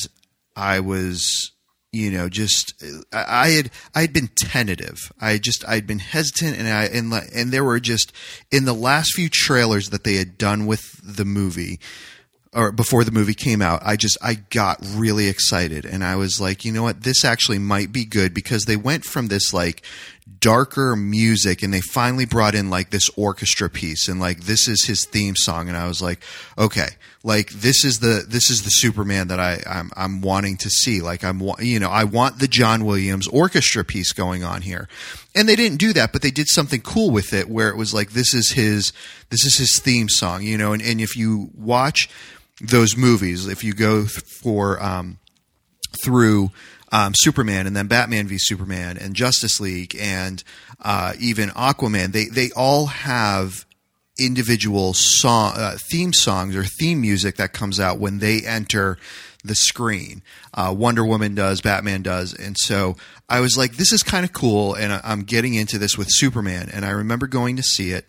A: I was, you know, just I, had I had been tentative. I just I'd been hesitant, and I and and there were just in the last few trailers that they had done with the movie or before the movie came out, I just I got really excited and I was like, you know what, this actually might be good because they went from this like darker music and they finally brought in like this orchestra piece and like this is his theme song and I was like okay like this is the this is the Superman that I I'm I'm wanting to see like I'm you know I want the John Williams orchestra piece going on here. And they didn't do that but they did something cool with it where it was like this is his this is his theme song you know and, and if you watch those movies if you go for um through um, Superman and then Batman v Superman and Justice League and uh, even Aquaman, they they all have individual song uh, theme songs or theme music that comes out when they enter the screen. Uh, Wonder Woman does, Batman does, and so I was like, this is kind of cool, and I'm getting into this with Superman, and I remember going to see it.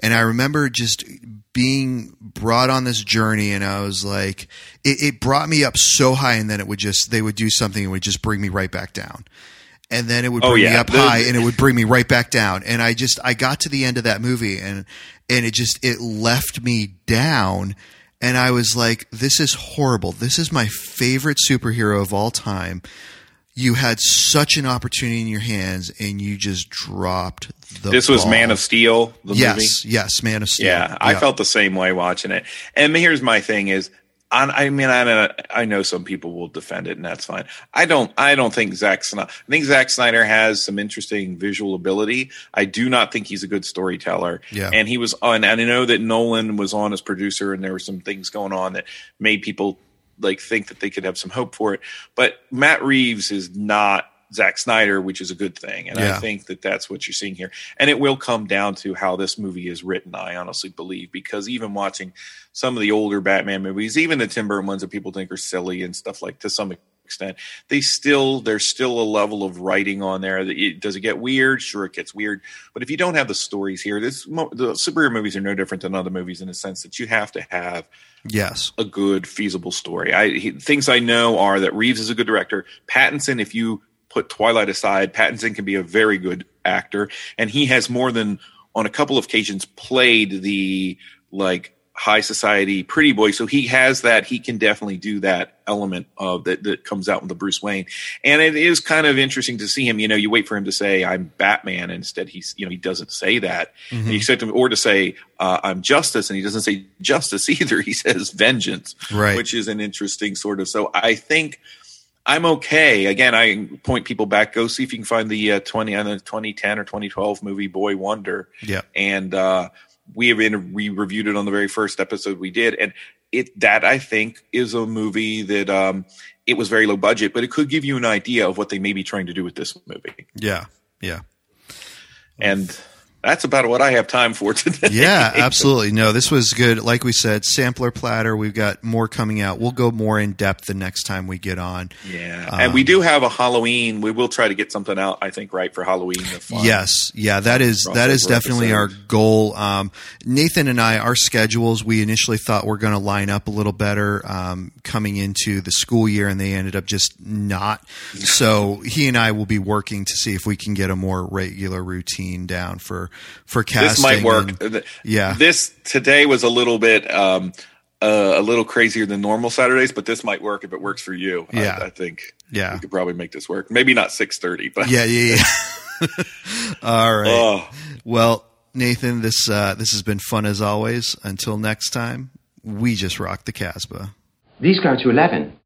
A: And I remember just being brought on this journey and I was like, it, it, brought me up so high and then it would just, they would do something and would just bring me right back down. And then it would oh, bring oh, yeah. me up high and it would bring me right back down. And I just, I got to the end of that movie and, and it just, it left me down. And I was like, this is horrible. This is my favorite superhero of all time you had such an opportunity in your hands and you just dropped the
B: This
A: ball.
B: was Man of Steel,
A: the yes, movie? Yes, Man of Steel.
B: Yeah, I felt the same way watching it. And here's my thing is I mean, I I know some people will defend it, and that's fine. I don't. I don't think Zack Snyder. I think Zack Snyder has some interesting visual ability. I do not think he's a good storyteller.
A: Yeah.
B: And he was on. And I know that Nolan was on as producer, and there were some things going on that made people like think that they could have some hope for it. But Matt Reeves is not Zack Snyder, which is a good thing, and yeah. I think that that's what you're seeing here. And it will come down to how this movie is written. I honestly believe because even watching some of the older Batman movies, even the Tim Burton ones that people think are silly and stuff like to some extent, they still there's still a level of writing on there. That it, does it get weird? Sure, it gets weird. But if you don't have the stories here, this the superhero movies are no different than other movies in the sense that you have to have
A: yes
B: a good feasible story. I he, things I know are that Reeves is a good director. Pattinson, if you put Twilight aside, Pattinson can be a very good actor, and he has more than on a couple of occasions played the like high society pretty boy so he has that he can definitely do that element of that that comes out with the bruce wayne and it is kind of interesting to see him you know you wait for him to say i'm batman instead he's you know he doesn't say that mm-hmm. you expect him or to say uh, i'm justice and he doesn't say justice either he says vengeance
A: right
B: which is an interesting sort of so i think I'm okay. Again, I point people back. Go see if you can find the uh, 20 on the 2010 or 2012 movie Boy Wonder.
A: Yeah.
B: And uh, we have been, we reviewed it on the very first episode we did, and it that I think is a movie that um, it was very low budget, but it could give you an idea of what they may be trying to do with this movie.
A: Yeah, yeah.
B: And that's about what I have time for today.
A: Yeah, absolutely. No, this was good. Like we said, sampler platter. We've got more coming out. We'll go more in depth the next time we get on.
B: Yeah, um, and we do have a Halloween. We will try to get something out. I think right for Halloween.
A: Yes, yeah, that is that is definitely episode. our goal. Um, Nathan and I, our schedules, we initially thought we're going to line up a little better um, coming into the school year, and they ended up just not. so he and I will be working to see if we can get a more regular routine down for for casting.
B: This might work.
A: And, yeah,
B: this today was a little bit um, uh, a little crazier than normal Saturdays, but this might work if it works for you.
A: Yeah,
B: I, I think.
A: Yeah,
B: we could probably make this work. Maybe not six thirty, but
A: yeah, yeah, yeah. All right. Oh. Well, Nathan, this uh, this has been fun as always. Until next time, we just rock the Casbah.
C: These go to eleven.